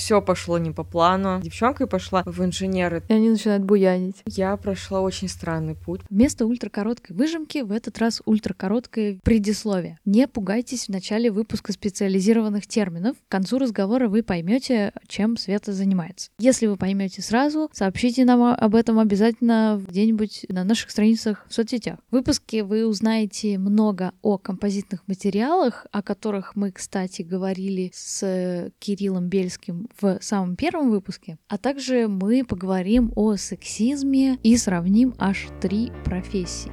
все пошло не по плану. Девчонка пошла в инженеры. И они начинают буянить. Я прошла очень странный путь. Вместо ультракороткой выжимки в этот раз ультракороткое предисловие. Не пугайтесь в начале выпуска специализированных терминов. К концу разговора вы поймете, чем Света занимается. Если вы поймете сразу, сообщите нам об этом обязательно где-нибудь на наших страницах в соцсетях. В выпуске вы узнаете много о композитных материалах, о которых мы, кстати, говорили с Кириллом Бельским в самом первом выпуске, а также мы поговорим о сексизме и сравним аж три профессии.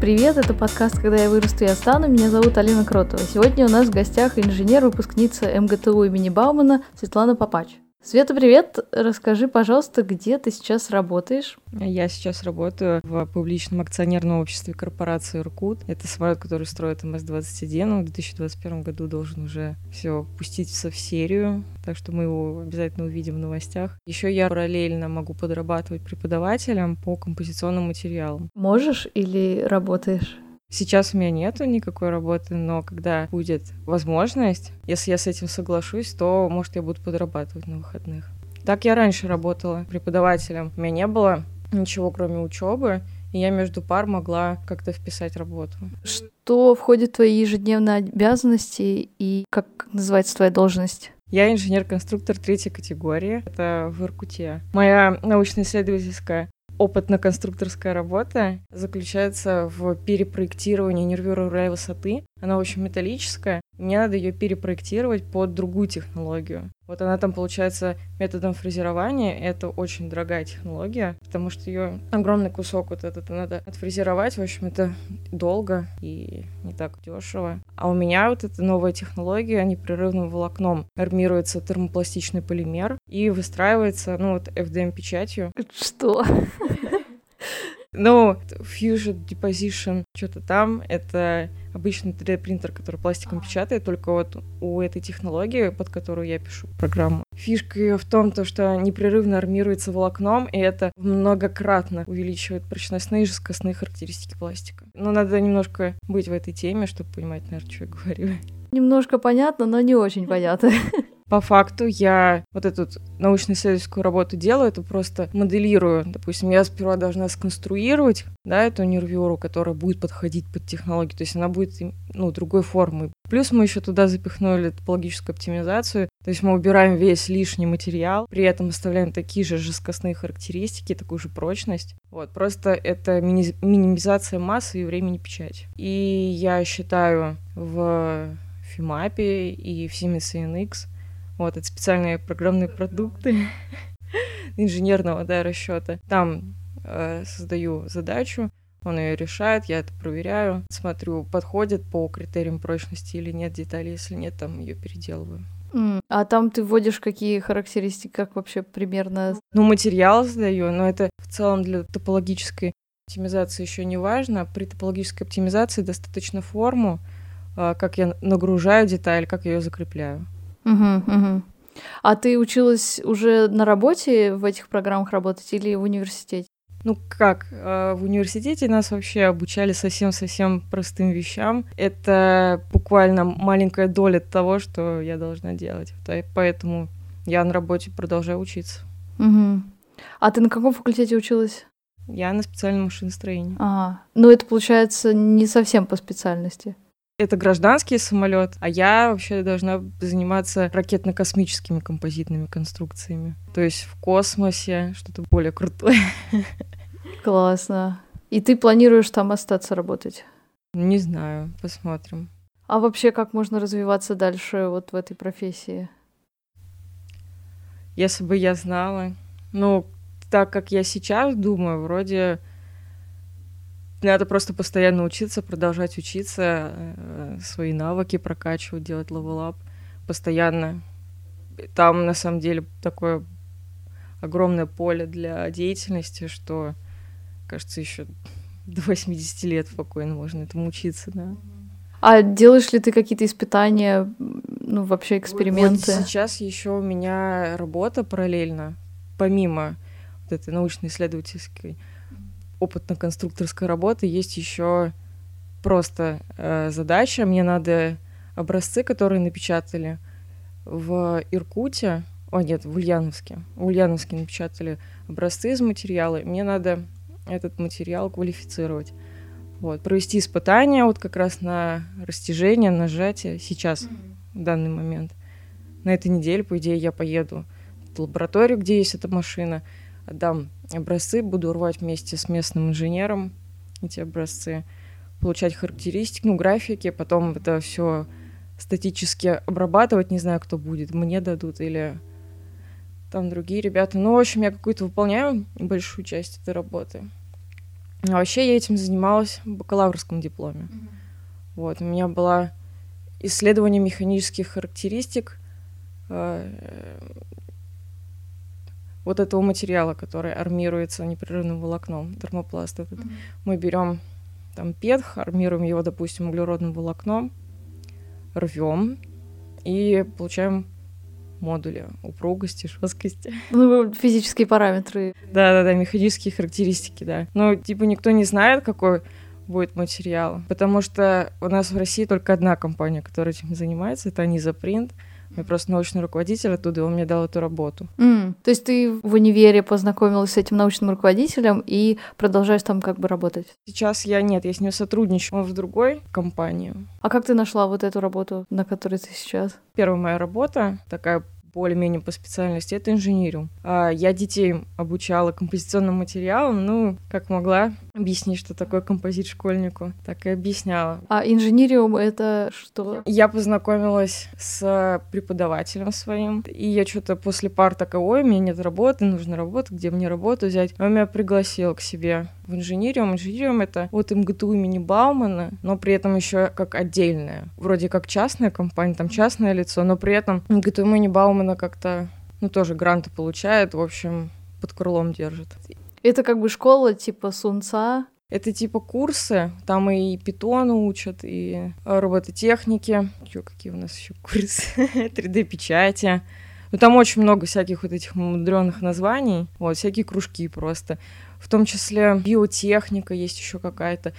Привет, это подкаст «Когда я вырасту, я стану». Меня зовут Алина Кротова. Сегодня у нас в гостях инженер-выпускница МГТУ имени Баумана Светлана Попач. Света, привет! Расскажи, пожалуйста, где ты сейчас работаешь? Я сейчас работаю в публичном акционерном обществе корпорации «Иркут». Это самолет, который строит МС-21. Он в 2021 году должен уже все пуститься в серию, так что мы его обязательно увидим в новостях. Еще я параллельно могу подрабатывать преподавателем по композиционным материалам. Можешь или работаешь? Сейчас у меня нету никакой работы, но когда будет возможность, если я с этим соглашусь, то, может, я буду подрабатывать на выходных. Так я раньше работала преподавателем. У меня не было ничего, кроме учебы, и я между пар могла как-то вписать работу. Что входит в твои ежедневные обязанности и как называется твоя должность? Я инженер-конструктор третьей категории. Это в Иркуте. Моя научно-исследовательская опытно-конструкторская работа заключается в перепроектировании нервюры высоты. Она, общем, металлическая. Мне надо ее перепроектировать под другую технологию. Вот она там получается методом фрезерования. Это очень дорогая технология, потому что ее огромный кусок вот этот надо отфрезеровать. В общем, это долго и не так дешево. А у меня вот эта новая технология непрерывным волокном армируется термопластичный полимер и выстраивается, ну вот FDM-печатью. Что? Ну, Fusion Deposition, что-то там, это обычный 3D-принтер, который пластиком печатает, только вот у этой технологии, под которую я пишу программу, фишка ее в том, то, что непрерывно армируется волокном, и это многократно увеличивает прочность и жесткостные характеристики пластика. Но надо немножко быть в этой теме, чтобы понимать, наверное, что я говорю. Немножко понятно, но не очень понятно. По факту я вот эту научно-исследовательскую работу делаю, это просто моделирую. Допустим, я сперва должна сконструировать, да, эту нервюру, которая будет подходить под технологию, то есть она будет, ну, другой формы. Плюс мы еще туда запихнули топологическую оптимизацию, то есть мы убираем весь лишний материал, при этом оставляем такие же жесткостные характеристики, такую же прочность. Вот, просто это мини- минимизация массы и времени печати. И я считаю в Фимапе и в Siemens NX вот, это специальные программные продукты инженерного да, расчета. Там э, создаю задачу, он ее решает, я это проверяю, смотрю, подходит по критериям прочности или нет детали, если нет, там ее переделываю. Mm. А там ты вводишь какие характеристики, как вообще примерно? Ну, материал задаю, но это в целом для топологической оптимизации еще не важно. При топологической оптимизации достаточно форму, э, как я нагружаю деталь, как я ее закрепляю. Угу, угу. А ты училась уже на работе в этих программах работать или в университете? Ну как, э, в университете нас вообще обучали совсем-совсем простым вещам. Это буквально маленькая доля того, что я должна делать. Поэтому я на работе продолжаю учиться. Угу. А ты на каком факультете училась? Я на специальном машиностроении. Ага. Ну это получается не совсем по специальности. Это гражданский самолет, а я вообще должна заниматься ракетно-космическими композитными конструкциями. То есть в космосе что-то более крутое. Классно. И ты планируешь там остаться работать? Не знаю, посмотрим. А вообще, как можно развиваться дальше вот в этой профессии? Если бы я знала. Ну, так как я сейчас думаю, вроде надо просто постоянно учиться, продолжать учиться, э, свои навыки прокачивать, делать level up постоянно. Там, на самом деле, такое огромное поле для деятельности, что, кажется, еще до 80 лет спокойно можно этому учиться, да. А делаешь ли ты какие-то испытания, ну, вообще эксперименты? Вот сейчас еще у меня работа параллельно, помимо вот этой научно-исследовательской опытно-конструкторской работы есть еще просто э, задача. Мне надо образцы, которые напечатали, в Иркуте, о нет, в Ульяновске. В Ульяновске напечатали образцы из материала. Мне надо этот материал квалифицировать. Вот, провести испытания вот как раз на растяжение, нажатие сейчас, mm-hmm. в данный момент. На этой неделе, по идее, я поеду в лабораторию, где есть эта машина, отдам образцы, буду рвать вместе с местным инженером эти образцы, получать характеристики, ну, графики, потом это все статически обрабатывать, не знаю, кто будет, мне дадут или там другие ребята. Ну, в общем, я какую-то выполняю большую часть этой работы. А вообще я этим занималась в бакалаврском дипломе. Mm-hmm. Вот, у меня было исследование механических характеристик э, вот этого материала, который армируется непрерывным волокном, термопласт этот. Mm-hmm. Мы берем там петх, армируем его, допустим, углеродным волокном, рвем и получаем модули упругости, жесткости. Ну, физические параметры. Да-да-да, механические характеристики, да. Но, типа, никто не знает, какой будет материал, потому что у нас в России только одна компания, которая этим занимается, это Анизапринт. Print я просто научный руководитель оттуда, и он мне дал эту работу. Mm. То есть ты в универе познакомилась с этим научным руководителем и продолжаешь там как бы работать? Сейчас я нет, я с ним сотрудничаю. Он в другой компании. А как ты нашла вот эту работу, на которой ты сейчас? Первая моя работа, такая более-менее по специальности, это инженериум. А я детей обучала композиционным материалам, ну, как могла объяснить, что такое композит школьнику, так и объясняла. А инженериум — это что? Я познакомилась с преподавателем своим, и я что-то после пар такая, ой, у меня нет работы, нужно работу, где мне работу взять? Он меня пригласил к себе в инженериум. Инженериум — это вот МГТУ имени Баумана, но при этом еще как отдельная. Вроде как частная компания, там частное лицо, но при этом МГТУ имени Баумана как-то, ну, тоже гранты получает, в общем, под крылом держит. Это как бы школа типа Сунца, это типа курсы, там и питону учат, и робототехники. Чё, какие у нас еще курсы? 3D-печати. Ну, там очень много всяких вот этих мудреных названий. Вот, всякие кружки просто в том числе биотехника есть еще какая-то.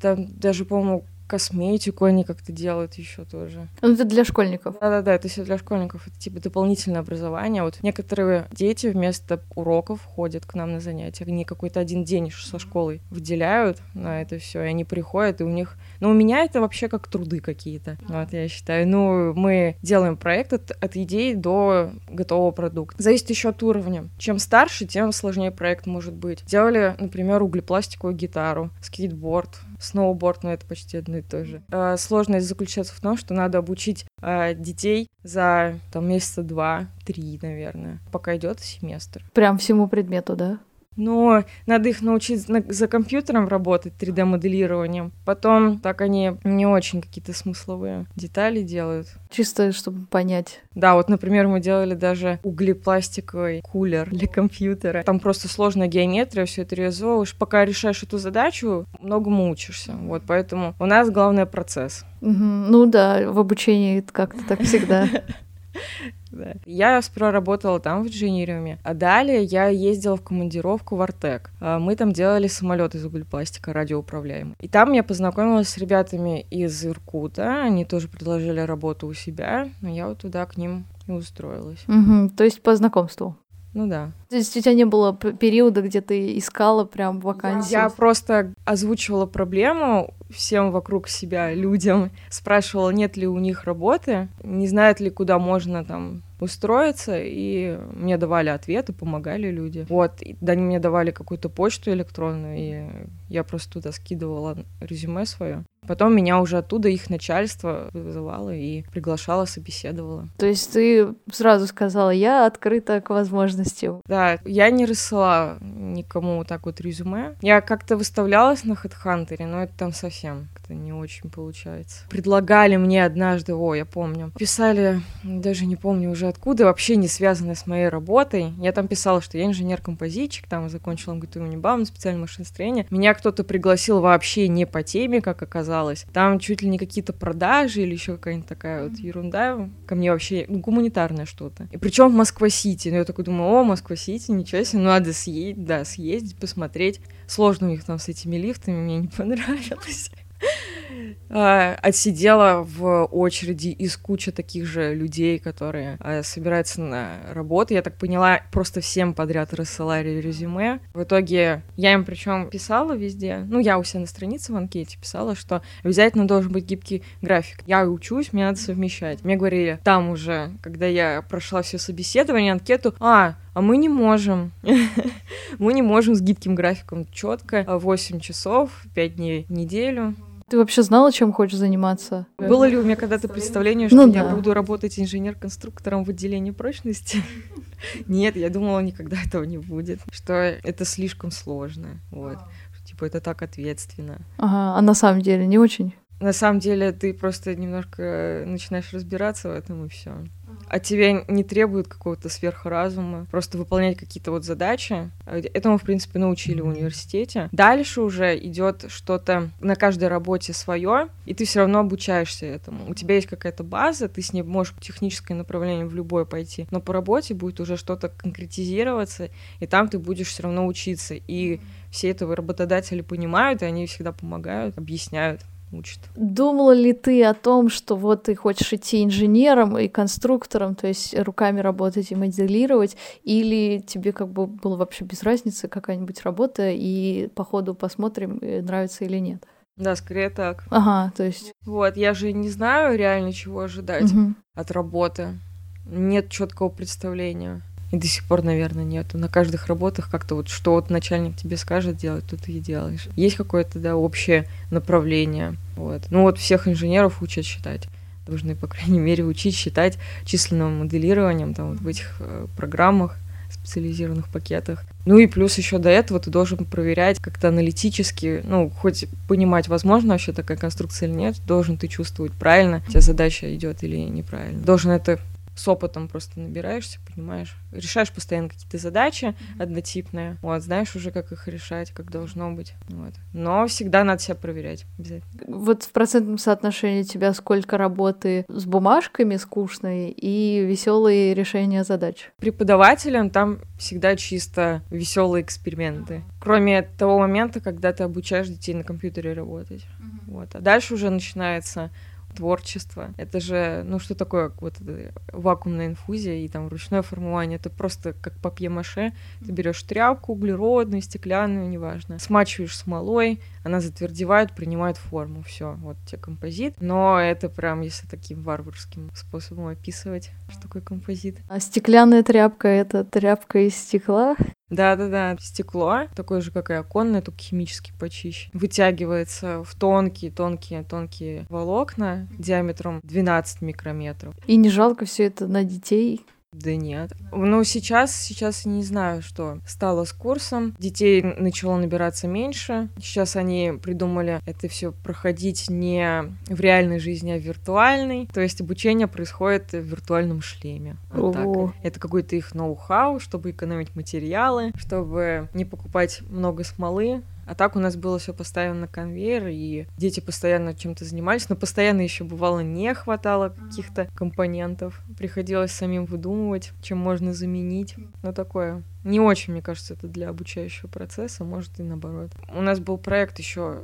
Там даже, по-моему, косметику они как-то делают еще тоже. Ну, это для школьников. Да-да-да, это все для школьников. Это типа дополнительное образование. Вот некоторые дети вместо уроков ходят к нам на занятия. Они какой-то один день со школой выделяют на это все, и они приходят, и у них... Ну, у меня это вообще как труды какие-то. Вот, я считаю. Ну, мы делаем проект от, от идеи до готового продукта. Зависит еще от уровня. Чем старше, тем сложнее проект может быть. Делали, например, углепластиковую гитару, скейтборд, сноуборд, но это почти одно и то же. А, сложность заключается в том, что надо обучить а, детей за там месяца два-три, наверное, пока идет семестр. Прям всему предмету, да? Но надо их научить за компьютером работать, 3D-моделированием. Потом так они не очень какие-то смысловые детали делают. Чисто, чтобы понять. Да, вот, например, мы делали даже углепластиковый кулер для компьютера. Там просто сложная геометрия, все это реализовываешь. Пока решаешь эту задачу, многому учишься. Вот, поэтому у нас главный процесс. Угу. Ну да, в обучении как-то так всегда. Да. Я сперва работала там, в инжинириуме, а далее я ездила в командировку в Артек. А, мы там делали самолет из углепластика радиоуправляемый. И там я познакомилась с ребятами из Иркута, они тоже предложили работу у себя, но я вот туда к ним и устроилась. Угу, то есть по знакомству? Ну да. То есть у тебя не было периода, где ты искала прям вакансии? Я просто озвучивала проблему всем вокруг себя, людям, спрашивала, нет ли у них работы, не знают ли, куда можно там устроиться, и мне давали ответы, помогали люди. Вот, и они мне давали какую-то почту электронную, и я просто туда скидывала резюме свое. Потом меня уже оттуда их начальство вызывало и приглашало, собеседовало. То есть ты сразу сказала, я открыта к возможностям. Да, я не рассылала никому так вот резюме. Я как-то выставлялась на HeadHunter, но это там совсем как-то не очень получается. Предлагали мне однажды, о, я помню, писали, даже не помню уже откуда, вообще не связанное с моей работой. Я там писала, что я инженер-композитчик, там закончила МГТУ Небам, специальное машиностроение. Меня кто-то пригласил вообще не по теме, как оказалось. Там чуть ли не какие-то продажи или еще какая-нибудь такая вот ерунда. Ко мне вообще, ну, гуманитарное что-то. И причем в Москва-Сити. Ну, я такой думаю, о, Москва-Сити, ничего себе, ну, надо съездить, да, съездить, посмотреть. Сложно у них там с этими лифтами, мне не понравилось. Э, отсидела в очереди из кучи таких же людей, которые э, собираются на работу. Я так поняла, просто всем подряд рассылали резюме. В итоге я им причем писала везде, ну, я у себя на странице в анкете писала, что обязательно должен быть гибкий график. Я учусь, мне надо совмещать. Мне говорили там уже, когда я прошла все собеседование, анкету, а, а мы не можем. мы не можем с гибким графиком четко 8 часов, 5 дней в неделю. Ты вообще знала, чем хочешь заниматься? Было ли у меня когда-то представление, что ну, я да. буду работать инженер-конструктором в отделении прочности? Нет, я думала, никогда этого не будет. Что это слишком сложно. Вот. Типа, это так ответственно. Ага, а на самом деле не очень? На самом деле ты просто немножко начинаешь разбираться в этом и все. От тебя не требует какого-то сверхразума, просто выполнять какие-то вот задачи. Этому, в принципе, научили в университете. Дальше уже идет что-то на каждой работе свое, и ты все равно обучаешься этому. У тебя есть какая-то база, ты с ней можешь техническое направление в любое пойти, но по работе будет уже что-то конкретизироваться, и там ты будешь все равно учиться. И все этого работодатели понимают, и они всегда помогают, объясняют учат. Думала ли ты о том, что вот ты хочешь идти инженером и конструктором, то есть руками работать и моделировать, или тебе как бы было вообще без разницы какая-нибудь работа, и по ходу посмотрим, э, нравится или нет? Да, скорее так. Ага, то есть. Вот, я же не знаю реально, чего ожидать угу. от работы. Нет четкого представления. И до сих пор, наверное, нету. На каждых работах как-то вот что вот начальник тебе скажет делать, то ты и делаешь. Есть какое-то, да, общее направление. Вот. Ну вот всех инженеров учат считать. Должны, по крайней мере, учить считать численным моделированием там вот в этих э, программах специализированных пакетах. Ну и плюс еще до этого ты должен проверять как-то аналитически, ну, хоть понимать, возможно вообще такая конструкция или нет, должен ты чувствовать, правильно у тебя задача идет или неправильно. Должен это с опытом просто набираешься, понимаешь, решаешь постоянно какие-то задачи mm-hmm. однотипные, вот, знаешь уже, как их решать, как должно быть, вот. Но всегда надо себя проверять обязательно. Вот в процентном соотношении тебя сколько работы с бумажками скучной и веселые решения задач? Преподавателям там всегда чисто веселые эксперименты. Кроме того момента, когда ты обучаешь детей на компьютере работать. Mm-hmm. Вот. А дальше уже начинается творчество. Это же, ну что такое вот вакуумная инфузия и там ручное формование? Это просто как папье-маше. Ты берешь тряпку углеродную, стеклянную, неважно, смачиваешь смолой, она затвердевает, принимает форму. Все, вот тебе композит. Но это прям, если таким варварским способом описывать, что такое композит. А стеклянная тряпка — это тряпка из стекла? Да-да-да, стекло, такое же, как и оконное, только химически почище. Вытягивается в тонкие-тонкие-тонкие волокна диаметром 12 микрометров. И не жалко все это на детей? Да нет. Ну, сейчас, сейчас не знаю, что стало с курсом. Детей начало набираться меньше. Сейчас они придумали это все проходить не в реальной жизни, а в виртуальной. То есть обучение происходит в виртуальном шлеме. Вот так. Это какой-то их ноу-хау, чтобы экономить материалы, чтобы не покупать много смолы, а так у нас было все поставлено на конвейер, и дети постоянно чем-то занимались, но постоянно еще бывало не хватало каких-то компонентов. Приходилось самим выдумывать, чем можно заменить. Ну, такое. Не очень, мне кажется, это для обучающего процесса, может и наоборот. У нас был проект еще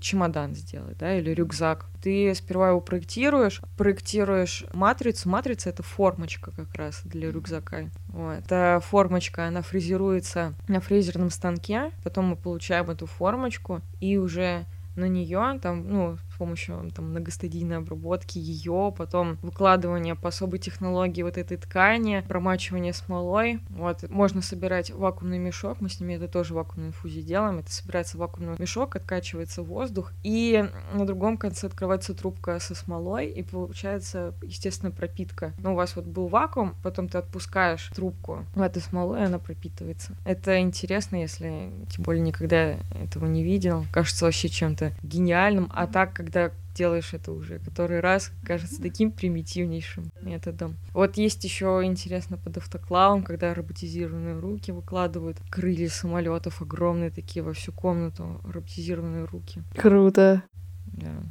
чемодан сделать, да, или рюкзак. Ты сперва его проектируешь, проектируешь матрицу. Матрица — это формочка как раз для рюкзака. Вот. Эта формочка, она фрезеруется на фрезерном станке, потом мы получаем эту формочку, и уже на нее, там, ну, помощью там, многостадийной обработки ее, потом выкладывание по особой технологии вот этой ткани, промачивание смолой. Вот, можно собирать вакуумный мешок, мы с ними это тоже вакуумную инфузию делаем, это собирается вакуумный мешок, откачивается воздух, и на другом конце открывается трубка со смолой, и получается, естественно, пропитка. Ну, у вас вот был вакуум, потом ты отпускаешь трубку в эту смолу, и она пропитывается. Это интересно, если, тем более, никогда этого не видел. Кажется вообще чем-то гениальным, а так, когда делаешь это уже который раз, кажется таким примитивнейшим методом. Вот есть еще интересно под автоклавом, когда роботизированные руки выкладывают крылья самолетов огромные такие во всю комнату, роботизированные руки. Круто. Да.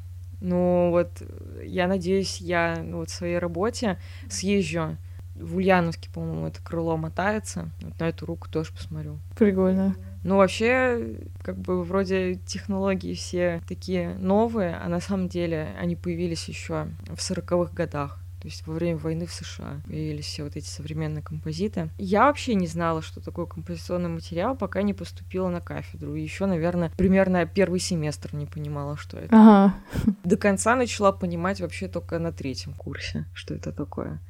Ну вот, я надеюсь, я ну, вот в своей работе съезжу В Ульяновске, по-моему, это крыло мотается. Вот на эту руку тоже посмотрю. Прикольно. Ну, вообще, как бы вроде технологии все такие новые, а на самом деле они появились еще в сороковых годах. То есть во время войны в США появились все вот эти современные композиты. Я вообще не знала, что такое композиционный материал, пока не поступила на кафедру. И еще, наверное, примерно первый семестр не понимала, что это. Ага. До конца начала понимать вообще только на третьем курсе, что это такое.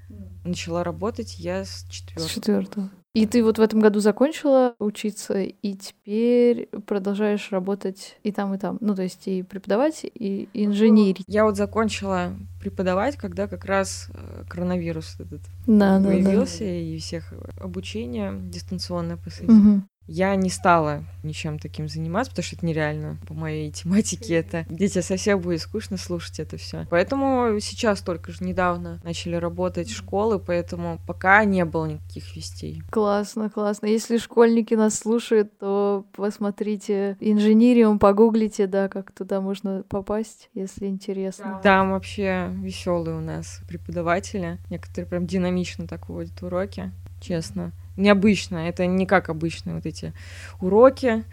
Начала работать я с четвертого. С четвертого. И ты вот в этом году закончила учиться, и теперь продолжаешь работать и там, и там. Ну, то есть и преподавать, и инженерить. Я вот закончила преподавать, когда как раз э, коронавирус этот Да, да, да. появился, и всех обучение дистанционное посадили. Мгм. Я не стала ничем таким заниматься, потому что это нереально по моей тематике. Это детям совсем будет скучно слушать это все. Поэтому сейчас только же недавно начали работать школы, поэтому пока не было никаких вестей. Классно, классно. Если школьники нас слушают, то посмотрите инженериум, погуглите, да, как туда можно попасть, если интересно. Там вообще веселые у нас преподаватели. Некоторые прям динамично так вводят уроки, честно. Необычно. Это не как обычные вот эти уроки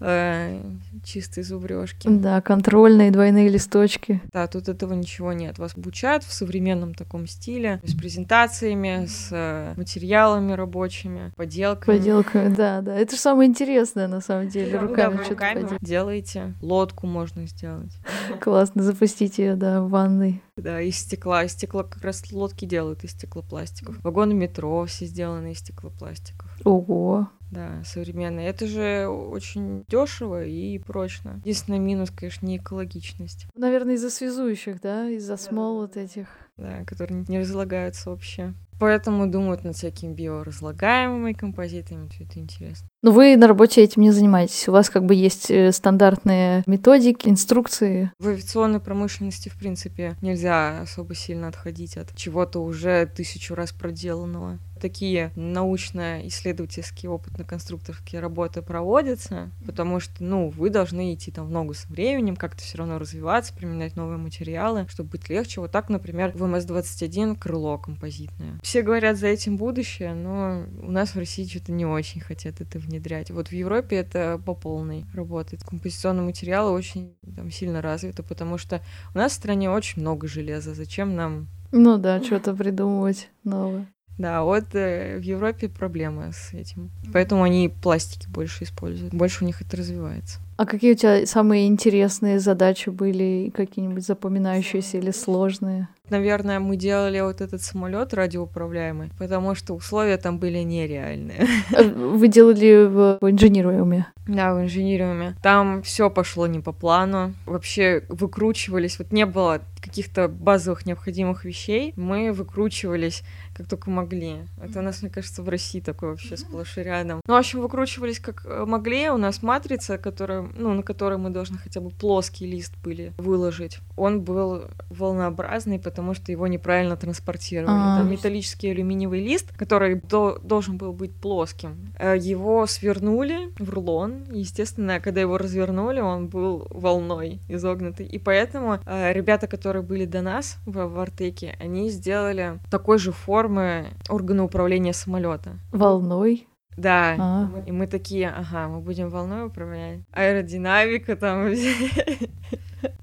э, чистые зубрежки. Да, контрольные двойные листочки. Да, тут этого ничего нет. Вас обучают в современном таком стиле, с презентациями, с э, материалами рабочими, поделками. Поделками, да, да. Это же самое интересное, на самом деле, руками что-то руками делаете. Лодку можно сделать. Классно, запустить ее, да, в ванной. Да, из стекла. Из стекла как раз лодки делают из стеклопластиков. Вагоны метро все сделаны из стеклопластиков. Ого. Да, современные. Это же очень дешево и прочно. Единственный минус, конечно, не экологичность, Наверное, из-за связующих, да, из-за смол вот этих. да, которые не разлагаются вообще. Поэтому думают над всякими биоразлагаемыми композитами. Все это интересно. Но вы на работе этим не занимаетесь. У вас как бы есть э, стандартные методики, инструкции. В авиационной промышленности, в принципе, нельзя особо сильно отходить от чего-то уже тысячу раз проделанного. Такие научно-исследовательские, опытно-конструкторские работы проводятся, потому что, ну, вы должны идти там в ногу со временем, как-то все равно развиваться, применять новые материалы, чтобы быть легче. Вот так, например, в МС-21 крыло композитное. Все говорят, за этим будущее, но у нас в России что-то не очень хотят это внедрять. Вот в Европе это по полной работает. Композиционные материалы очень там сильно развиты, потому что у нас в стране очень много железа. Зачем нам... Ну да, что-то придумывать новое. Да, вот э, в Европе проблемы с этим. Поэтому они пластики больше используют. Больше у них это развивается. А какие у тебя самые интересные задачи были, какие-нибудь запоминающиеся или сложные? Наверное, мы делали вот этот самолет радиоуправляемый, потому что условия там были нереальные. Э, Вы делали в в инжинируме. Да, в инжинириуме. Там все пошло не по плану. Вообще выкручивались. Вот не было каких-то базовых необходимых вещей. Мы выкручивались как только могли. Это у нас, мне кажется, в России такое вообще сплошь и рядом. Ну, в общем, выкручивались как э, могли. У нас матрица, которая, ну, на которой мы должны хотя бы плоский лист были выложить. Он был волнообразный, потому что его неправильно транспортировали. А. Там металлический алюминиевый лист, который до- должен был быть плоским. Э, Его свернули в рулон. Естественно, когда его развернули, он был волной изогнутый. И поэтому э, ребята, которые были до нас в, в Артеке, они сделали такой же формы органа управления самолета. Волной. Да. А. И мы такие, ага, мы будем волной управлять. Аэродинамика там.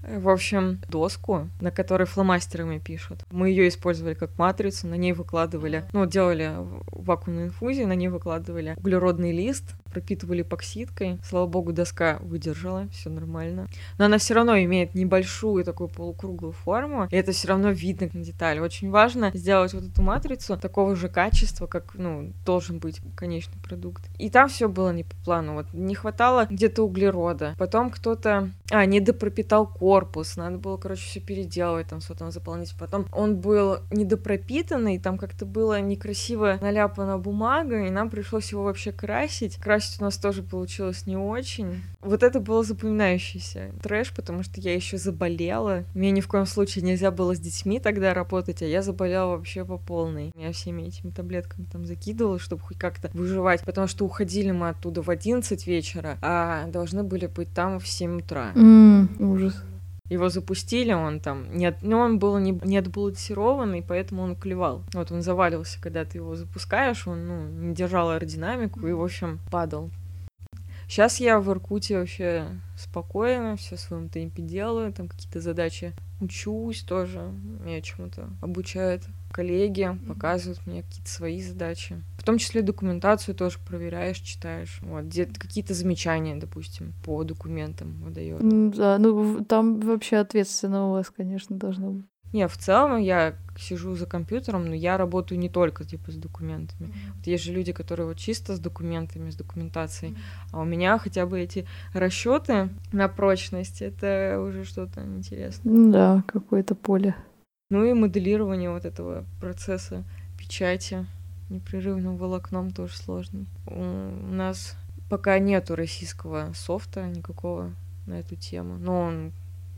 В общем, доску, на которой фломастерами пишут. Мы ее использовали как матрицу, на ней выкладывали, ну, делали вакуумную инфузию, на ней выкладывали углеродный лист, пропитывали эпоксидкой. Слава богу, доска выдержала, все нормально. Но она все равно имеет небольшую такую полукруглую форму, и это все равно видно на детали. Очень важно сделать вот эту матрицу такого же качества, как, ну, должен быть конечный продукт. И там все было не по плану. Вот не хватало где-то углерода. Потом кто-то, а, не допропитал корпус, надо было, короче, все переделывать, там, что там заполнить. Потом он был недопропитанный, там как-то было некрасиво наляпана бумага, и нам пришлось его вообще красить. Красить у нас тоже получилось не очень. Вот это было запоминающийся трэш, потому что я еще заболела. Мне ни в коем случае нельзя было с детьми тогда работать, а я заболела вообще по полной. Я всеми этими таблетками там закидывала, чтобы хоть как-то выживать, потому что уходили мы оттуда в 11 вечера, а должны были быть там в 7 утра. М, ужас. Его запустили, он там не от... ну, он был не, не отбалансированный, поэтому он клевал. Вот он заваливался, когда ты его запускаешь, он ну, не держал аэродинамику и, в общем, падал. Сейчас я в Иркуте вообще спокойно, все в своем темпе делаю, там какие-то задачи учусь тоже, меня чему-то обучают коллеги, показывают мне какие-то свои задачи. В том числе документацию тоже проверяешь, читаешь. Вот, где-то какие-то замечания, допустим, по документам выдает. Да, ну там вообще ответственно у вас, конечно, должно быть. Не, в целом я сижу за компьютером, но я работаю не только типа с документами. Mm-hmm. Вот есть же люди, которые вот чисто с документами, с документацией, mm-hmm. а у меня хотя бы эти расчеты на прочность, это уже что-то интересное. Да, какое-то поле. Ну и моделирование вот этого процесса печати непрерывным волокном тоже сложный. У нас пока нету российского софта никакого на эту тему, но он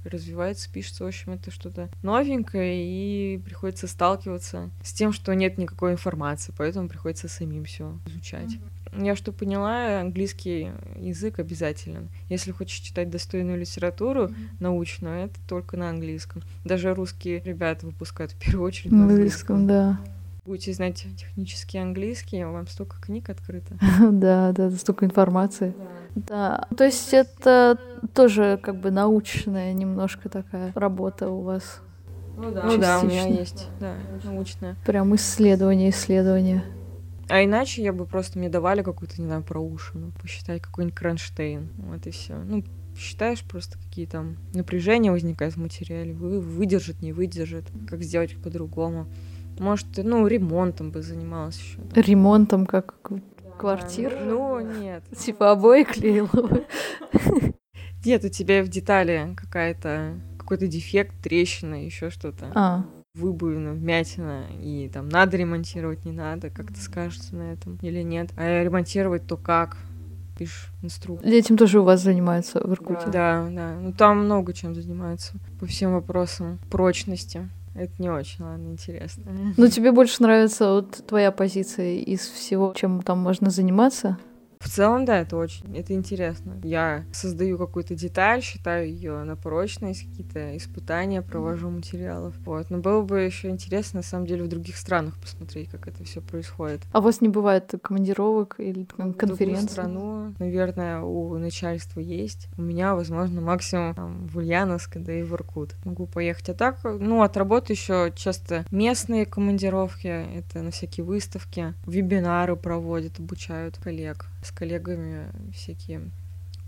развивается, пишется, в общем, это что-то новенькое, и приходится сталкиваться с тем, что нет никакой информации, поэтому приходится самим все изучать. Mm-hmm. Я что поняла, английский язык обязателен. Если хочешь читать достойную литературу mm-hmm. научную, это только на английском. Даже русские ребята выпускают в первую очередь на английском. английском да будете знать технический английский, вам столько книг открыто. Да, да, столько информации. Да. То есть это тоже как бы научная немножко такая работа у вас. Ну да, ну, да у меня есть, да, научная. Прям исследование, исследование. А иначе я бы просто мне давали какую-то, не знаю, проушину, посчитай какой-нибудь Кронштейн, вот и все. Ну, считаешь просто, какие там напряжения возникают в материале, вы, выдержит, не выдержит, как сделать по-другому. Может, ну, ремонтом бы занималась еще. Ремонтом как квартир? Ну, нет. Типа обои клеила бы. Нет, у тебя в детали какая-то какой-то дефект, трещина, еще что-то. А. Выбоина, вмятина, и там надо ремонтировать, не надо, как ты скажется на этом или нет. А ремонтировать то как? Пишешь инструкцию. Этим тоже у вас занимаются в Иркуте? Да, да. Ну там много чем занимаются по всем вопросам прочности. Это не очень, ладно, интересно. Ну, тебе больше нравится вот твоя позиция из всего, чем там можно заниматься? В целом, да, это очень, это интересно. Я создаю какую-то деталь, считаю ее на прочность, какие-то испытания провожу материалов. Вот. Но было бы еще интересно, на самом деле, в других странах посмотреть, как это все происходит. А у вас не бывает командировок или конференций? В страну, наверное, у начальства есть. У меня, возможно, максимум там, в Ульяновск, да и в Иркут. Могу поехать. А так, ну, от работы еще часто местные командировки, это на всякие выставки, вебинары проводят, обучают коллег с коллегами всякие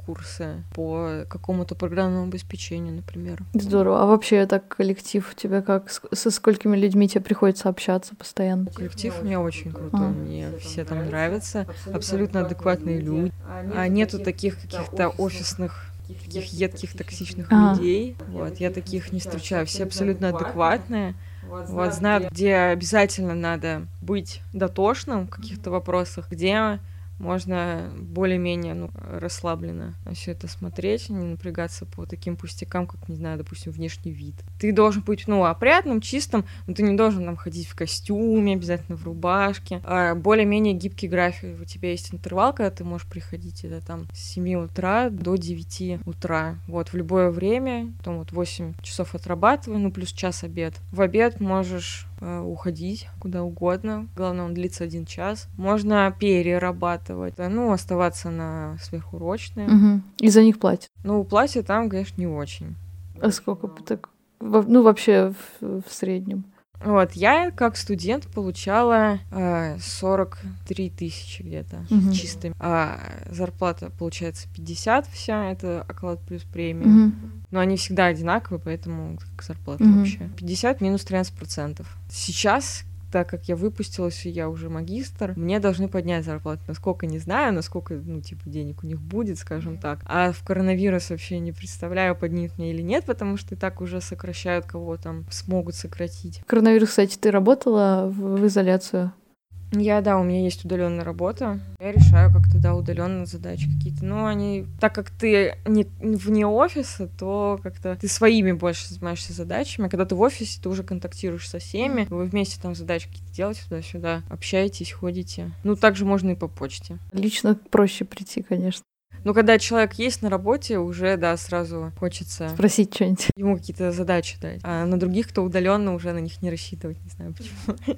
курсы по какому-то программному обеспечению, например. Здорово. А вообще так коллектив у тебя как? Со сколькими людьми тебе приходится общаться постоянно? Коллектив у меня очень крутой. А. Мне все там нравятся. Абсолютно адекватные люди. А нету таких каких-то офисных таких едких, токсичных а. людей. Вот, я таких не встречаю. Все абсолютно адекватные. Вот, знают, где обязательно надо быть дотошным в каких-то вопросах, где можно более-менее ну, расслабленно все это смотреть, не напрягаться по таким пустякам, как, не знаю, допустим, внешний вид. Ты должен быть, ну, опрятным, чистым, но ты не должен там ходить в костюме, обязательно в рубашке. А более-менее гибкий график. У тебя есть интервал, когда ты можешь приходить, это там с 7 утра до 9 утра. Вот, в любое время, там вот 8 часов отрабатывай, ну, плюс час обед. В обед можешь уходить куда угодно. Главное, он длится один час. Можно перерабатывать, ну, оставаться на сверхурочные. Угу. И за них платят? Ну, платят там, конечно, не очень. А сколько так? Ну, вообще в, в среднем. Вот, я как студент получала э, 43 тысячи где-то угу. чистыми. А зарплата получается 50 вся, это оклад плюс премия. Угу. Но они всегда одинаковые, поэтому как зарплата угу. вообще. 50 минус 13 процентов. Сейчас так как я выпустилась, и я уже магистр, мне должны поднять зарплату. Насколько не знаю, насколько, ну, типа, денег у них будет, скажем так. А в коронавирус вообще не представляю, поднимут мне или нет, потому что и так уже сокращают, кого там смогут сократить. Коронавирус, кстати, ты работала в, в изоляцию? Я, да, у меня есть удаленная работа. Я решаю как-то, да, удаленно задачи какие-то. Но они, так как ты не вне офиса, то как-то ты своими больше занимаешься задачами. Когда ты в офисе, ты уже контактируешь со всеми. Вы вместе там задачи какие-то делаете туда-сюда, общаетесь, ходите. Ну, также можно и по почте. Лично проще прийти, конечно. Ну, когда человек есть на работе, уже, да, сразу хочется Спросить что-нибудь. ему какие-то задачи дать. А на других, кто удаленно, уже на них не рассчитывать, не знаю почему.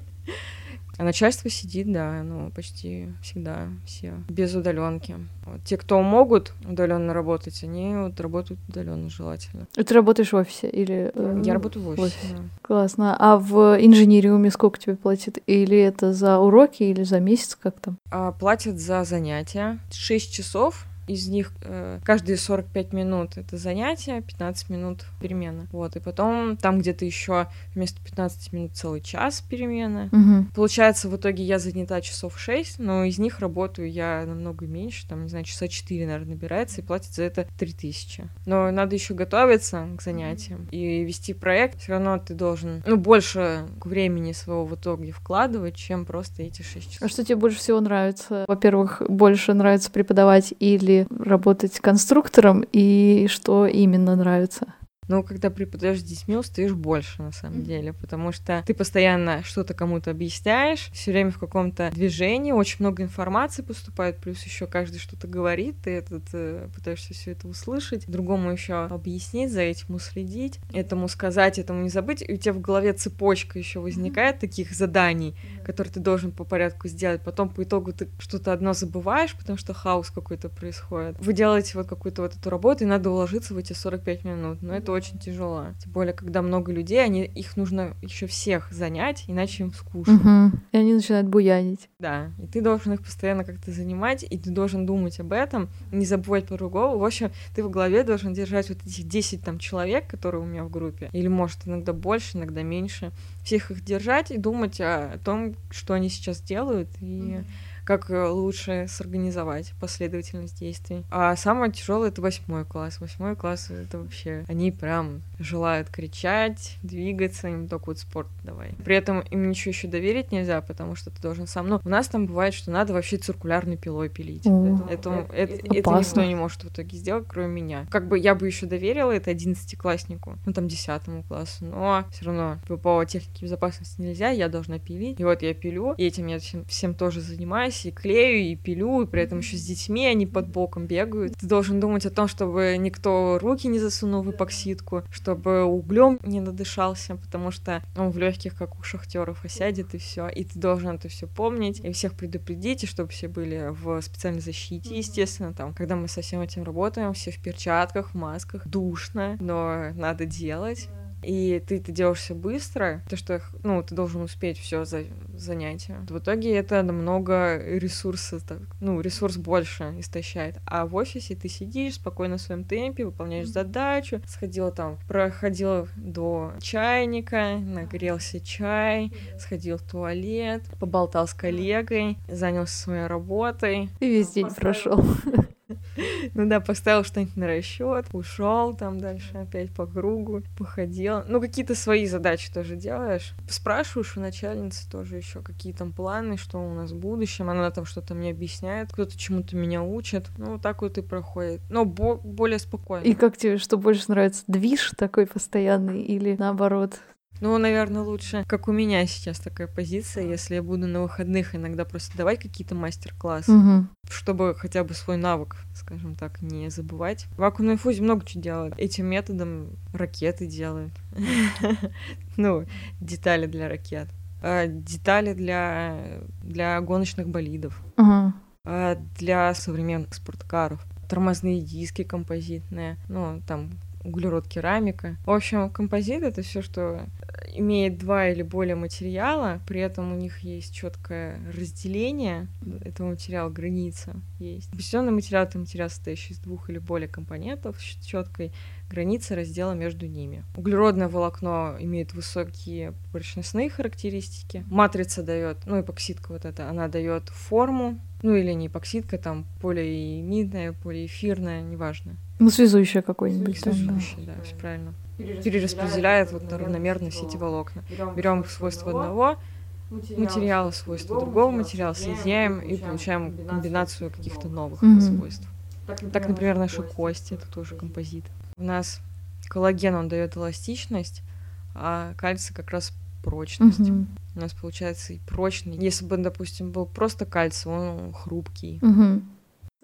А начальство сидит, да, ну, почти всегда все без удаленки. Вот. Те, кто могут удаленно работать, они вот работают удаленно желательно. И Ты работаешь в офисе или... э, Я работаю в офисе. офисе. да. Классно. А в инжинириуме сколько тебе платят? Или это за уроки, или за месяц, как там? А, платят за занятия. 6 часов, из них э, каждые 45 минут это занятие, 15 минут перемена. Вот, и потом там где-то еще вместо 15 минут целый час перемена. Мгм. Получается, в итоге я занята часов 6, но из них работаю я намного меньше, там, не знаю, часа 4, наверное, набирается, и платят за это 3000. Но надо еще готовиться к занятиям и вести проект. Все равно ты должен, ну, больше времени своего в итоге вкладывать, чем просто эти 6 часов. А что тебе больше всего нравится? Во-первых, больше нравится преподавать или работать конструктором, и что именно нравится? Ну, когда преподаешь с детьми, устаешь больше, на самом деле, потому что ты постоянно что-то кому-то объясняешь, все время в каком-то движении, очень много информации поступает, плюс еще каждый что-то говорит, ты этот, э, пытаешься все это услышать, другому еще объяснить, за этим уследить, этому сказать, этому не забыть, и у тебя в голове цепочка еще возникает таких заданий, которые ты должен по порядку сделать, потом по итогу ты что-то одно забываешь, потому что хаос какой-то происходит. Вы делаете вот какую-то вот эту работу, и надо уложиться в эти 45 минут, но это очень тяжело. Тем более, когда много людей, они, их нужно еще всех занять, иначе им скучно. Мгм. И они начинают буянить. Да, и ты должен их постоянно как-то занимать, и ты должен думать об этом, не забывать про другого. В общем, ты в голове должен держать вот этих 10 там человек, которые у меня в группе, или может иногда больше, иногда меньше, всех их держать и думать о том, что они сейчас делают, и как э, лучше сорганизовать последовательность действий. А самое тяжелое это восьмой класс. Восьмой класс это вообще они прям желают кричать, двигаться, им только вот спорт давай. При этом им ничего еще доверить нельзя, потому что ты должен сам. Ну, у нас там бывает, что надо вообще циркулярной пилой пилить. О. Это, это, это Опасно. никто не может в итоге сделать, кроме меня. Как бы я бы еще доверила это одиннадцатикласснику, ну там десятому классу, но все равно по технике безопасности нельзя, я должна пилить. И вот я пилю, и этим я всем, всем тоже занимаюсь, и клею, и пилю, и при этом еще с детьми они под боком бегают. Ты должен думать о том, чтобы никто руки не засунул в эпоксидку, чтобы углем не надышался, потому что он в легких, как у шахтеров, осядет, и все. И ты должен это все помнить, и всех предупредить, и чтобы все были в специальной защите, естественно, там, когда мы со всем этим работаем, все в перчатках, в масках, душно, но надо делать. И ты это делаешь все быстро, то что, ну, ты должен успеть все за занятие. В итоге это намного ресурса, так, ну, ресурс больше истощает. А в офисе ты сидишь спокойно в своем темпе, выполняешь задачу, сходила там, проходила до чайника, нагрелся чай, сходил в туалет, поболтал с коллегой, занялся своей работой, И весь день прошел. ну да, поставил что-нибудь на расчет, ушел там дальше опять по кругу, походил. Ну, какие-то свои задачи тоже делаешь. Спрашиваешь у начальницы тоже еще, какие там планы, что у нас в будущем. Она там что-то мне объясняет, кто-то чему-то меня учит. Ну, вот так вот и проходит. Но бо- более спокойно. И как тебе, что больше нравится, движ такой постоянный или наоборот? Ну, наверное, лучше, как у меня сейчас такая позиция, если я буду на выходных иногда просто давать какие-то мастер-классы, Мгм. чтобы хотя бы свой навык, скажем так, не забывать. В вакуумной фузе много чего делают. Этим методом ракеты делают. Ну, детали для ракет. А, Детали для, для гоночных болидов. А, Для современных спорткаров. Тормозные диски композитные. Ну, там углерод керамика. В общем, композит это все, что имеет два или более материала, при этом у них есть четкое разделение этого материала, граница есть. Композиционный материал это материал, состоящий из двух или более компонентов с четкой границей раздела между ними. Углеродное волокно имеет высокие прочностные характеристики. Матрица дает, ну, эпоксидка вот эта, она дает форму, ну или не эпоксидка, там полиэмидная, полиэфирная, неважно. Ну, связующее какое-нибудь. там, да. Связующая, да, все правильно. Перераспределяет вот равномерно все эти волокна. Берем свойства одного материала, свойства другого материала, соединяем и получаем комбинацию каких-то новых Мгм. свойств. Так, например, наши кости это тоже композит. У нас коллаген он дает эластичность, а кальций как раз прочность. Мгм. У нас получается и прочный. Если бы, допустим, был просто кальций, он хрупкий. Мгм.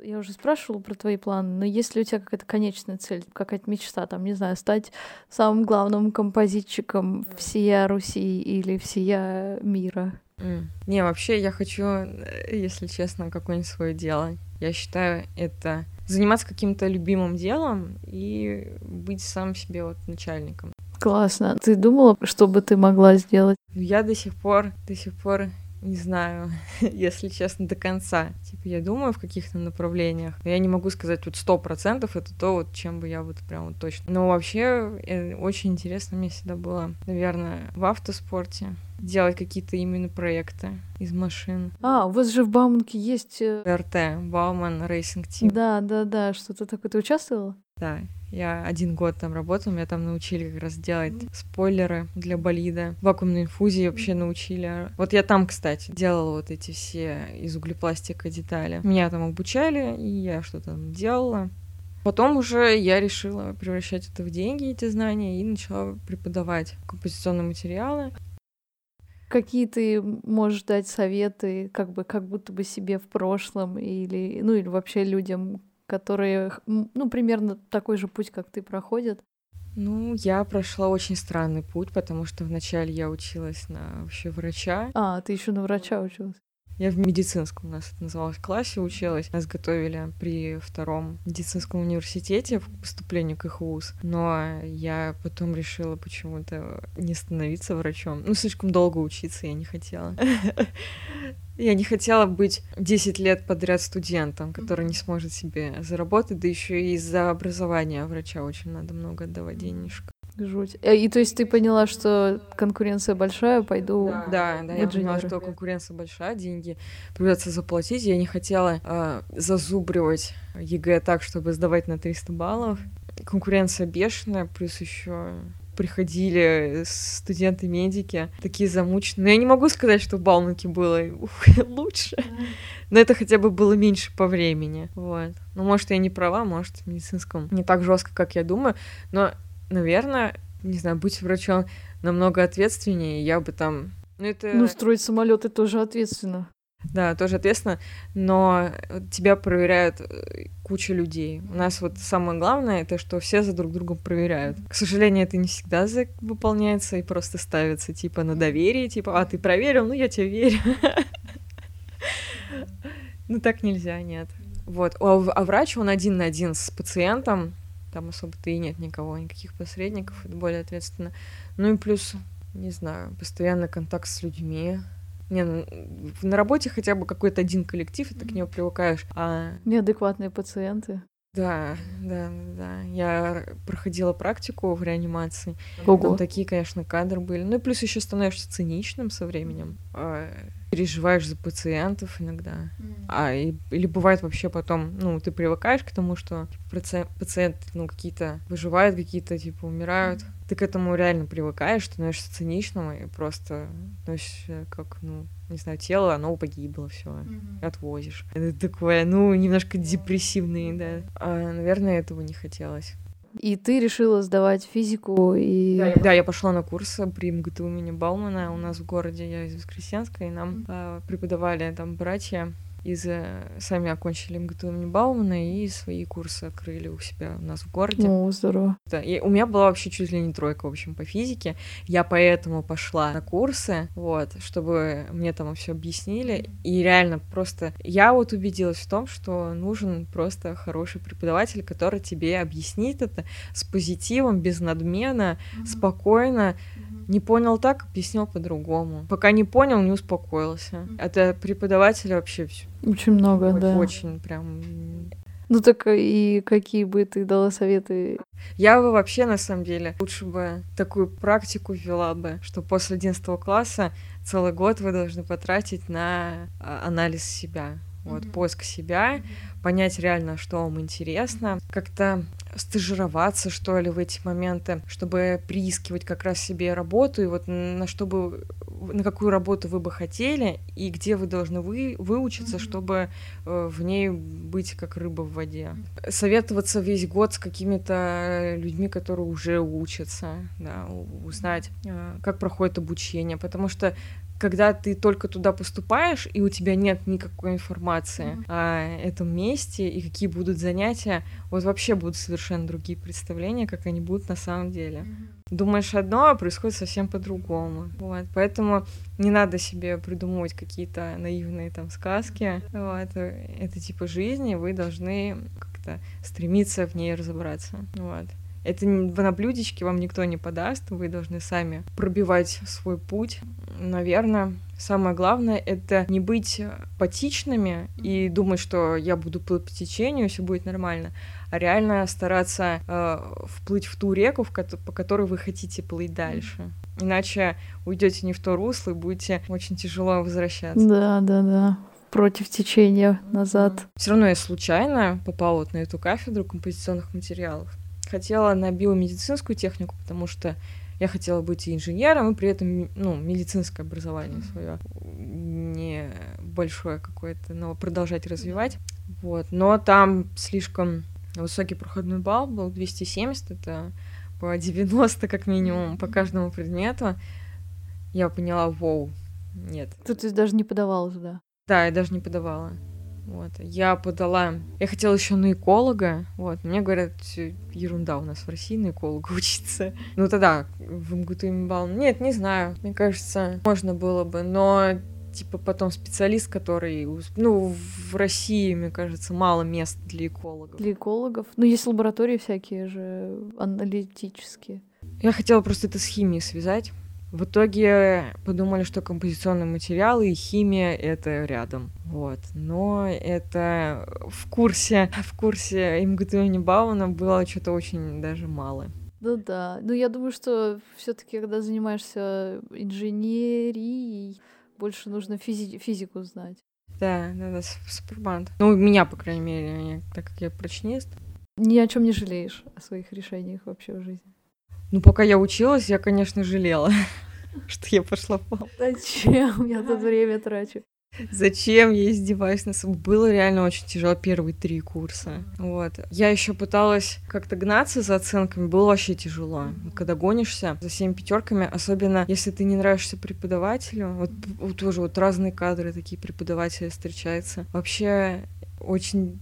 Я уже спрашивала про твои планы, но есть ли у тебя какая-то конечная цель, какая-то мечта, там, не знаю, стать самым главным композитчиком всея Руси или всея мира? Mm. Не, вообще я хочу, э, если честно, какое-нибудь свое дело. Я считаю, это заниматься каким-то любимым делом и быть сам себе вот начальником. Классно. Ты думала, что бы ты могла сделать? Я до сих пор, до сих пор не знаю, если честно, до конца. Типа, я думаю в каких-то направлениях, но я не могу сказать вот сто процентов это то, вот чем бы я вот прям вот точно. Но вообще э, очень интересно мне всегда было, наверное, в автоспорте делать какие-то именно проекты из машин. А, у вас же в Бауманке есть... Э, РТ, Bauman Racing Team. Да, да, да, что-то такое. Ты участвовала? Да, я один год там работала, меня там научили как раз делать спойлеры для болида, вакуумной инфузии вообще научили. Вот я там, кстати, делала вот эти все из углепластика детали. Меня там обучали, и я что-то там делала. Потом уже я решила превращать это в деньги, эти знания, и начала преподавать композиционные материалы. Какие ты можешь дать советы, как бы как будто бы себе в прошлом или ну или вообще людям, которые, ну, примерно такой же путь, как ты, проходят? Ну, я прошла очень странный путь, потому что вначале я училась на вообще врача. А, ты еще на врача училась? Я в медицинском, у нас это называлось, классе училась. Нас готовили при втором медицинском университете к поступлению к их вуз. Но я потом решила почему-то не становиться врачом. Ну, слишком долго учиться я не хотела. Я не хотела быть 10 лет подряд студентом, который не сможет себе заработать, да еще и из-за образования врача очень надо много отдавать денежек. Жуть. Э, и то есть ты поняла, что конкуренция большая, пойду. Да, да, я поняла, что конкуренция большая, деньги придется заплатить. Я не хотела э, зазубривать ЕГЭ так, чтобы сдавать на 300 баллов. Конкуренция бешеная, плюс еще приходили студенты-медики, такие замученные. Но я не могу сказать, что в Бауманке было лучше, но это хотя бы было меньше по времени. Вот. Ну, может, я не права, может, в медицинском не так жестко, как я думаю, но наверное, не знаю, быть врачом намного ответственнее, я бы там... Ну, это... ну строить самолеты тоже ответственно. Да, тоже ответственно, но тебя проверяют э, куча людей. У нас вот самое главное, это что все за друг другом проверяют. К сожалению, это не всегда выполняется и просто ставится типа на доверие, типа, а ты проверил, ну я тебе верю. Ну так нельзя, нет. Вот, а, а врач, он один на один с пациентом, там особо-то и нет никого, никаких посредников, это более ответственно. Ну и плюс, не знаю, постоянный контакт с людьми. Не, ну, на работе хотя бы какой-то один коллектив, и ты к нему привыкаешь. А... Неадекватные пациенты. Да, да, да. Я проходила практику в реанимации. Ого. Там такие, конечно, кадры были. Ну и плюс еще становишься циничным со временем. Переживаешь за пациентов иногда. Mm. А, и, или бывает вообще потом, ну, ты привыкаешь к тому, что пациент, пациенты, ну, какие-то выживают, какие-то, типа, умирают. Mm. Ты к этому реально привыкаешь, становишься циничным и просто относишься как, ну, не знаю, тело, оно погибло, все, mm-hmm. отвозишь. Это такое, ну, немножко депрессивный, да. А, наверное, этого не хотелось. И ты решила сдавать физику и... Да, я, да, я пошла на курсы при МГТУ имени Баумана. У нас в городе, я из Воскресенска, и нам э, преподавали там братья из сами окончили МГТУ имени Баумана и свои курсы открыли у себя у нас в городе. О, здорово. Да, и у меня была вообще чуть ли не тройка, в общем, по физике. Я поэтому пошла на курсы, вот, чтобы мне там все объяснили. И реально просто я вот убедилась в том, что нужен просто хороший преподаватель, который тебе объяснит это с позитивом, без надмена, mm-hmm. спокойно. Mm-hmm. Не понял так, объяснил по-другому. Пока не понял, не успокоился. Это преподаватель вообще все очень много, очень, да. Очень прям... Ну так и какие бы ты дала советы? Я бы вообще, на самом деле, лучше бы такую практику ввела бы, что после 11 класса целый год вы должны потратить на а, анализ себя. Вот, mm-hmm. поиск себя, mm-hmm. понять реально, что вам интересно, как-то стажироваться, что ли, в эти моменты, чтобы приискивать как раз себе работу, и вот на что бы, на какую работу вы бы хотели, и где вы должны вы, выучиться, mm-hmm. чтобы э, в ней быть как рыба в воде. Советоваться весь год с какими-то людьми, которые уже учатся, да, узнать, э, как проходит обучение, потому что когда ты только туда поступаешь, и у тебя нет никакой информации mm-hmm. о этом месте и какие будут занятия, вот вообще будут совершенно другие представления, как они будут на самом деле. Mm-hmm. Думаешь одно, а происходит совсем по-другому. Вот. Поэтому не надо себе придумывать какие-то наивные там сказки. Вот. Это типа жизни, вы должны как-то стремиться в ней разобраться. Вот. Это на блюдечке вам никто не подаст, вы должны сами пробивать свой путь. Наверное, самое главное — это не быть патичными и думать, что я буду плыть по течению, все будет нормально, а реально стараться э, вплыть в ту реку, в ко- по которой вы хотите плыть дальше. Иначе уйдете не в то русло и будете очень тяжело возвращаться. Да, да, да против течения назад. Все равно я случайно попала вот на эту кафедру композиционных материалов хотела на биомедицинскую технику, потому что я хотела быть инженером, и при этом, ну, медицинское образование свое не большое какое-то, но продолжать развивать. Вот. Но там слишком высокий проходной балл был, 270, это по 90 как минимум по каждому предмету. Я поняла, вау, нет. Тут ты даже не подавала туда? Да, я даже не подавала. Вот. Я подала... Я хотела еще на эколога. Вот. Мне говорят, ерунда у нас в России на эколога учиться. Ну тогда в МГТУ имбал. Нет, не знаю. Мне кажется, можно было бы. Но типа потом специалист, который, ну, в России, мне кажется, мало мест для экологов. Для экологов? Ну, есть лаборатории всякие же аналитические. Я хотела просто это с химией связать. В итоге подумали, что композиционные материалы и химия — это рядом. Вот. Но это в курсе, в курсе МГТУ Небауна было что-то очень даже мало. Ну да. Ну я думаю, что все таки когда занимаешься инженерией, больше нужно физи- физику знать. Да, да, да, супербанд. Ну, у меня, по крайней мере, так как я прочнист. Ни о чем не жалеешь о своих решениях вообще в жизни. Ну, пока я училась, я, конечно, жалела, что я пошла в пол. Зачем? Я тут время трачу. Зачем я издеваюсь над собой? Было реально очень тяжело первые три курса. Вот. Я еще пыталась как-то гнаться за оценками, было вообще тяжело. Когда гонишься за всеми пятерками, особенно если ты не нравишься преподавателю, вот, вот тоже вот разные кадры такие преподаватели встречаются. Вообще очень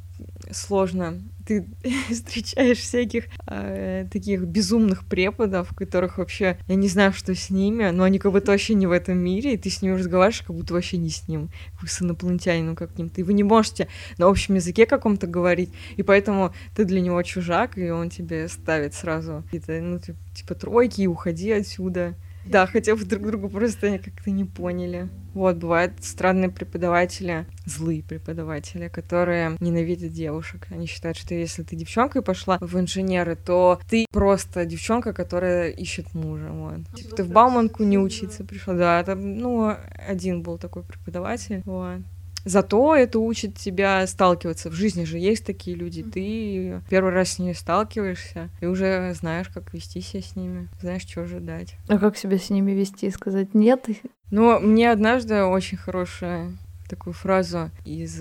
сложно. Ты встречаешь всяких э, таких безумных преподов, которых вообще я не знаю, что с ними, но они как будто вообще не в этом мире, и ты с ними разговариваешь, как будто вообще не с ним, как с инопланетянином каким-то. И вы не можете на общем языке каком-то говорить, и поэтому ты для него чужак, и он тебе ставит сразу какие-то, ну, типа тройки, и уходи отсюда. Да, хотя бы друг друга просто как-то не поняли. Вот, бывают странные преподаватели, злые преподаватели, которые ненавидят девушек. Они считают, что если ты девчонкой пошла в инженеры, то ты просто девчонка, которая ищет мужа. Вот. Ну, типа ты в Бауманку не учиться пришла. Да, это, ну, один был такой преподаватель. Вот. Зато это учит тебя сталкиваться. В жизни же есть такие люди. Ты первый раз с ними сталкиваешься, и уже знаешь, как вести себя с ними, знаешь, что ожидать. А как себя с ними вести? Сказать нет? Ну, мне однажды очень хорошая такую фразу из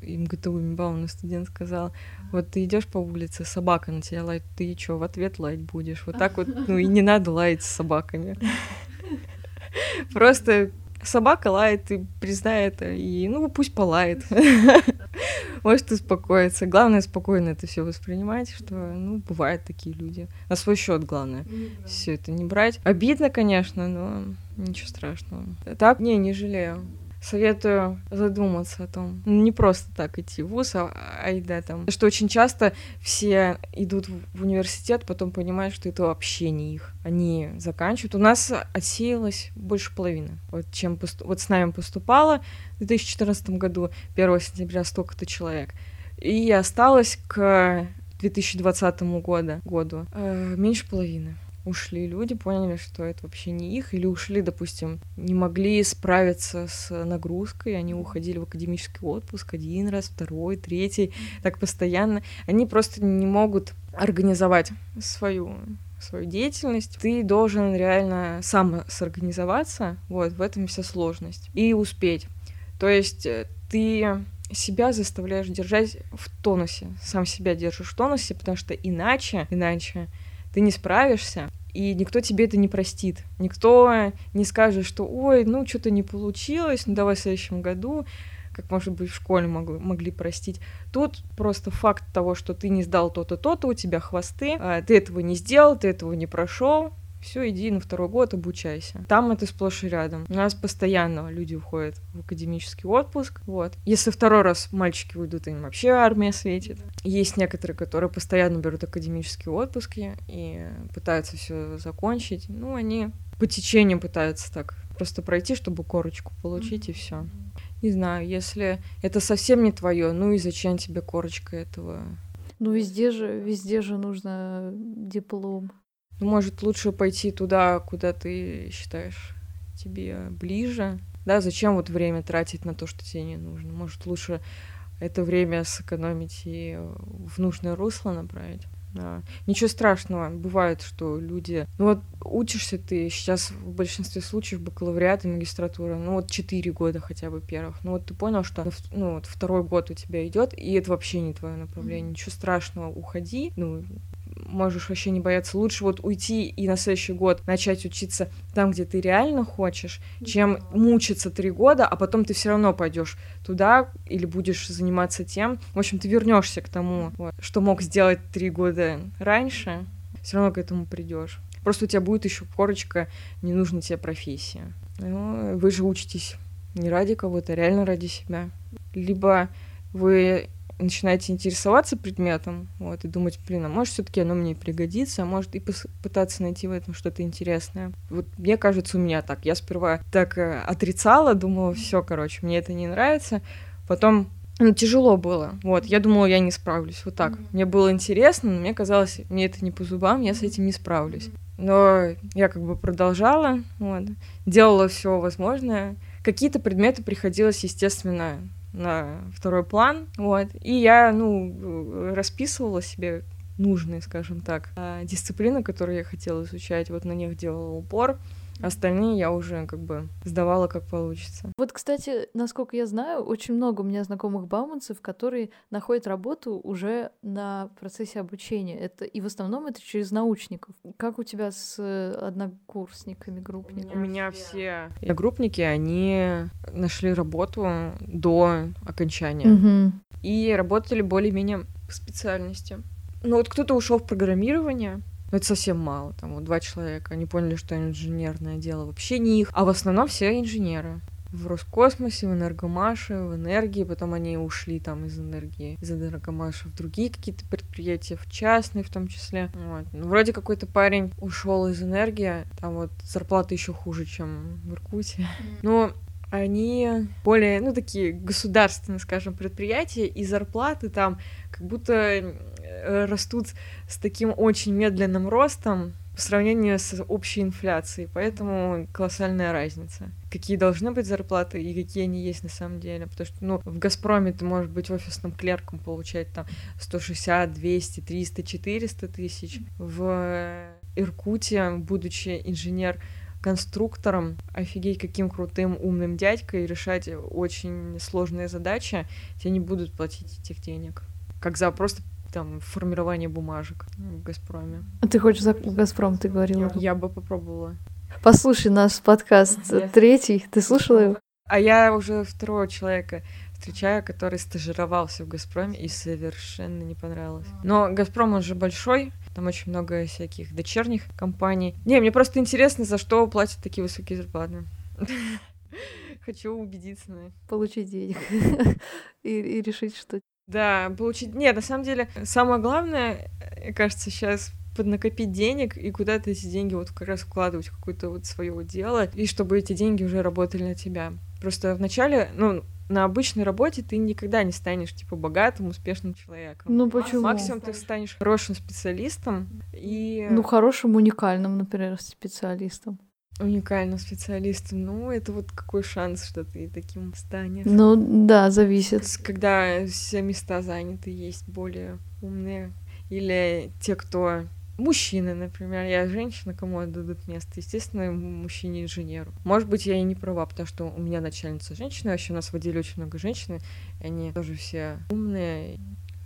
МГТУ Мбауна студент сказал, вот ты идешь по улице, собака на тебя лает, ты что, в ответ лаять будешь? Вот так вот, ну и не надо лаять с собаками. Просто собака лает, и признай это, и ну пусть полает. Может успокоиться. Главное спокойно это все воспринимать, что ну бывают такие люди. На свой счет главное все это не брать. Обидно, конечно, но ничего страшного. Так, не, не жалею советую задуматься о том. Ну, не просто так идти в ВУЗ, а, а и да, там. Что очень часто все идут в университет, потом понимают, что это вообще не их. Они заканчивают. У нас отсеялось больше половины. Вот, чем поступ... вот с нами поступало в 2014 году, 1 сентября столько-то человек. И осталось к 2020 году, году э, меньше половины ушли люди, поняли, что это вообще не их, или ушли, допустим, не могли справиться с нагрузкой, они уходили в академический отпуск один раз, второй, третий, так постоянно. Они просто не могут организовать свою свою деятельность, ты должен реально сам сорганизоваться, вот, в этом вся сложность, и успеть. То есть э, ты себя заставляешь держать в тонусе, сам себя держишь в тонусе, потому что иначе, иначе ты не справишься, и никто тебе это не простит. Никто не скажет, что ой, ну что-то не получилось, ну давай в следующем году как, может быть, в школе могли, могли простить. Тут просто факт того, что ты не сдал то-то, то-то, у тебя хвосты, а ты этого не сделал, ты этого не прошел, все, иди на второй год, обучайся. Там это сплошь и рядом. У нас постоянно люди уходят в академический отпуск. Вот. Если второй раз мальчики уйдут, им вообще армия светит. Есть некоторые, которые постоянно берут академические отпуски и пытаются все закончить. Ну, они по течению пытаются так просто пройти, чтобы корочку получить, и все. Не знаю, если это совсем не твое, ну и зачем тебе корочка этого? Ну везде же, везде же нужно диплом. Ну, может, лучше пойти туда, куда ты считаешь тебе ближе. Да, зачем вот время тратить на то, что тебе не нужно? Может, лучше это время сэкономить и в нужное русло направить. Да. Ничего страшного. Бывает, что люди... Ну вот учишься ты сейчас в большинстве случаев бакалавриат и магистратура, ну вот четыре года хотя бы первых. Ну вот ты понял, что ну, вот второй год у тебя идет, и это вообще не твое направление. Ничего страшного, уходи. Ну, можешь вообще не бояться. Лучше вот уйти и на следующий год начать учиться там, где ты реально хочешь, чем мучиться три года, а потом ты все равно пойдешь туда или будешь заниматься тем. В общем, ты вернешься к тому, вот, что мог сделать три года раньше, все равно к этому придешь. Просто у тебя будет еще корочка, не нужна тебе профессия. Ну, вы же учитесь не ради кого-то, а реально ради себя. Либо вы начинаете интересоваться предметом, вот, и думать, блин, а может, все-таки оно мне пригодится, а может и пытаться найти в этом что-то интересное. Вот мне кажется, у меня так. Я сперва так э, отрицала, думала, все, короче, мне это не нравится. Потом ну, тяжело было. Вот, я думала, я не справлюсь. Вот так. Mm-hmm. Мне было интересно, но мне казалось, мне это не по зубам, я с этим не справлюсь. Но я как бы продолжала, вот, делала все возможное. Какие-то предметы приходилось, естественно, на второй план, вот, и я, ну, расписывала себе нужные, скажем так, а, дисциплины, которые я хотела изучать, вот на них делала упор, Остальные я уже как бы сдавала как получится. Вот, кстати, насколько я знаю, очень много у меня знакомых бауманцев, которые находят работу уже на процессе обучения. Это и в основном это через научников. Как у тебя с однокурсниками, группниками? У меня все одногруппники, они нашли работу до окончания. Угу. И работали более-менее по специальности. Ну вот кто-то ушел в программирование, но это совсем мало, там вот два человека. Они поняли, что инженерное дело вообще не их. А в основном все инженеры. В Роскосмосе, в Энергомаше, в Энергии, потом они ушли там из Энергии, из Энергомаша в другие какие-то предприятия, в частные в том числе. Вот. Ну, вроде какой-то парень ушел из Энергии, там вот зарплата еще хуже, чем в Иркуте. Но они более, ну, такие государственные, скажем, предприятия, и зарплаты там как будто Э, растут с таким очень медленным ростом по сравнению с общей инфляцией, поэтому колоссальная разница. Какие должны быть зарплаты и какие они есть на самом деле, потому что, ну, в «Газпроме» ты можешь быть офисным клерком, получать там 160, 200, 300, 400 тысяч. В Иркуте, будучи инженер конструктором, офигеть, каким крутым, умным дядькой, решать очень сложные задачи, тебе не будут платить этих денег. Как за просто там формирование бумажек в Газпроме. А ты хочешь за Газпром, ты говорила? Я бы попробовала. Послушай наш подкаст yes. третий, ты слушала его? А я уже второго человека встречаю, который стажировался в Газпроме и совершенно не понравилось. Но Газпром, он же большой, там очень много всяких дочерних компаний. Не, мне просто интересно, за что платят такие высокие зарплаты. Хочу убедиться. Получить денег и, решить, что да, получить... Нет, на самом деле, самое главное, мне кажется, сейчас поднакопить денег и куда-то эти деньги вот как раз вкладывать в какое-то вот свое дело, и чтобы эти деньги уже работали на тебя. Просто вначале, ну, на обычной работе ты никогда не станешь, типа, богатым, успешным человеком. Ну, почему? Максимум ты станешь хорошим специалистом и... Ну, хорошим, уникальным, например, специалистом уникальным специалистом, ну, это вот какой шанс, что ты таким станешь. Ну, да, зависит. Когда все места заняты, есть более умные. Или те, кто Мужчины, например, я женщина, кому отдадут место? Естественно, мужчине-инженеру. Может быть, я и не права, потому что у меня начальница женщина, вообще у нас в отделе очень много женщин, и они тоже все умные,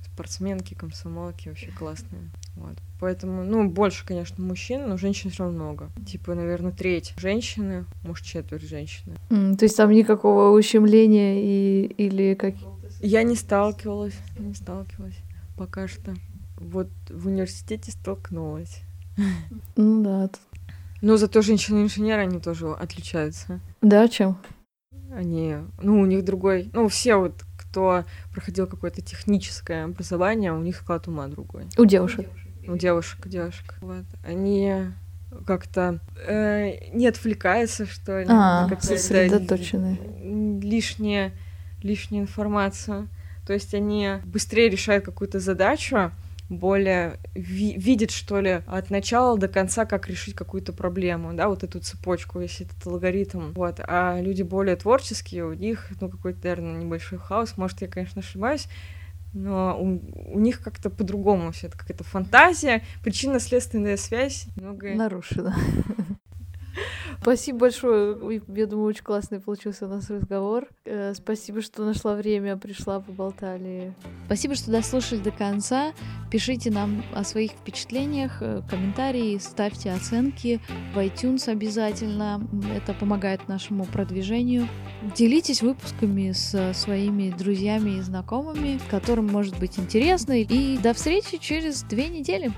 спортсменки, комсомолки, вообще классные. Вот. Поэтому, ну, больше, конечно, мужчин, но женщин все равно много. Типа, наверное, треть женщины, может, четверть женщины. Mm, то есть там никакого ущемления и, или как... Я не сталкивалась, не сталкивалась пока что. Вот в университете столкнулась. Ну да. Но зато женщины-инженеры, они тоже отличаются. Да, чем? Они, ну, у них другой, ну, все вот, кто проходил какое-то техническое образование, у них склад ума другой. У девушек. У девушек, у девушек. Вот. Они как-то э, не отвлекаются, что ли. А, сосредоточены. Лишняя, лишняя информация. То есть они быстрее решают какую-то задачу, более ви- видит, что ли, от начала до конца, как решить какую-то проблему, да, вот эту цепочку, если этот алгоритм, вот, а люди более творческие, у них, ну, какой-то, наверное, небольшой хаос, может, я, конечно, ошибаюсь, но у, у них как-то по-другому все это какая-то фантазия, причинно-следственная связь многое... Нарушена. Спасибо большое. Я думаю, очень классный получился у нас разговор. Э, спасибо, что нашла время, пришла, поболтали. Спасибо, что дослушали до конца. Пишите нам о своих впечатлениях, э, комментарии, ставьте оценки в iTunes обязательно. Это помогает нашему продвижению. Делитесь выпусками с своими друзьями и знакомыми, которым может быть интересно. И до встречи через две недели.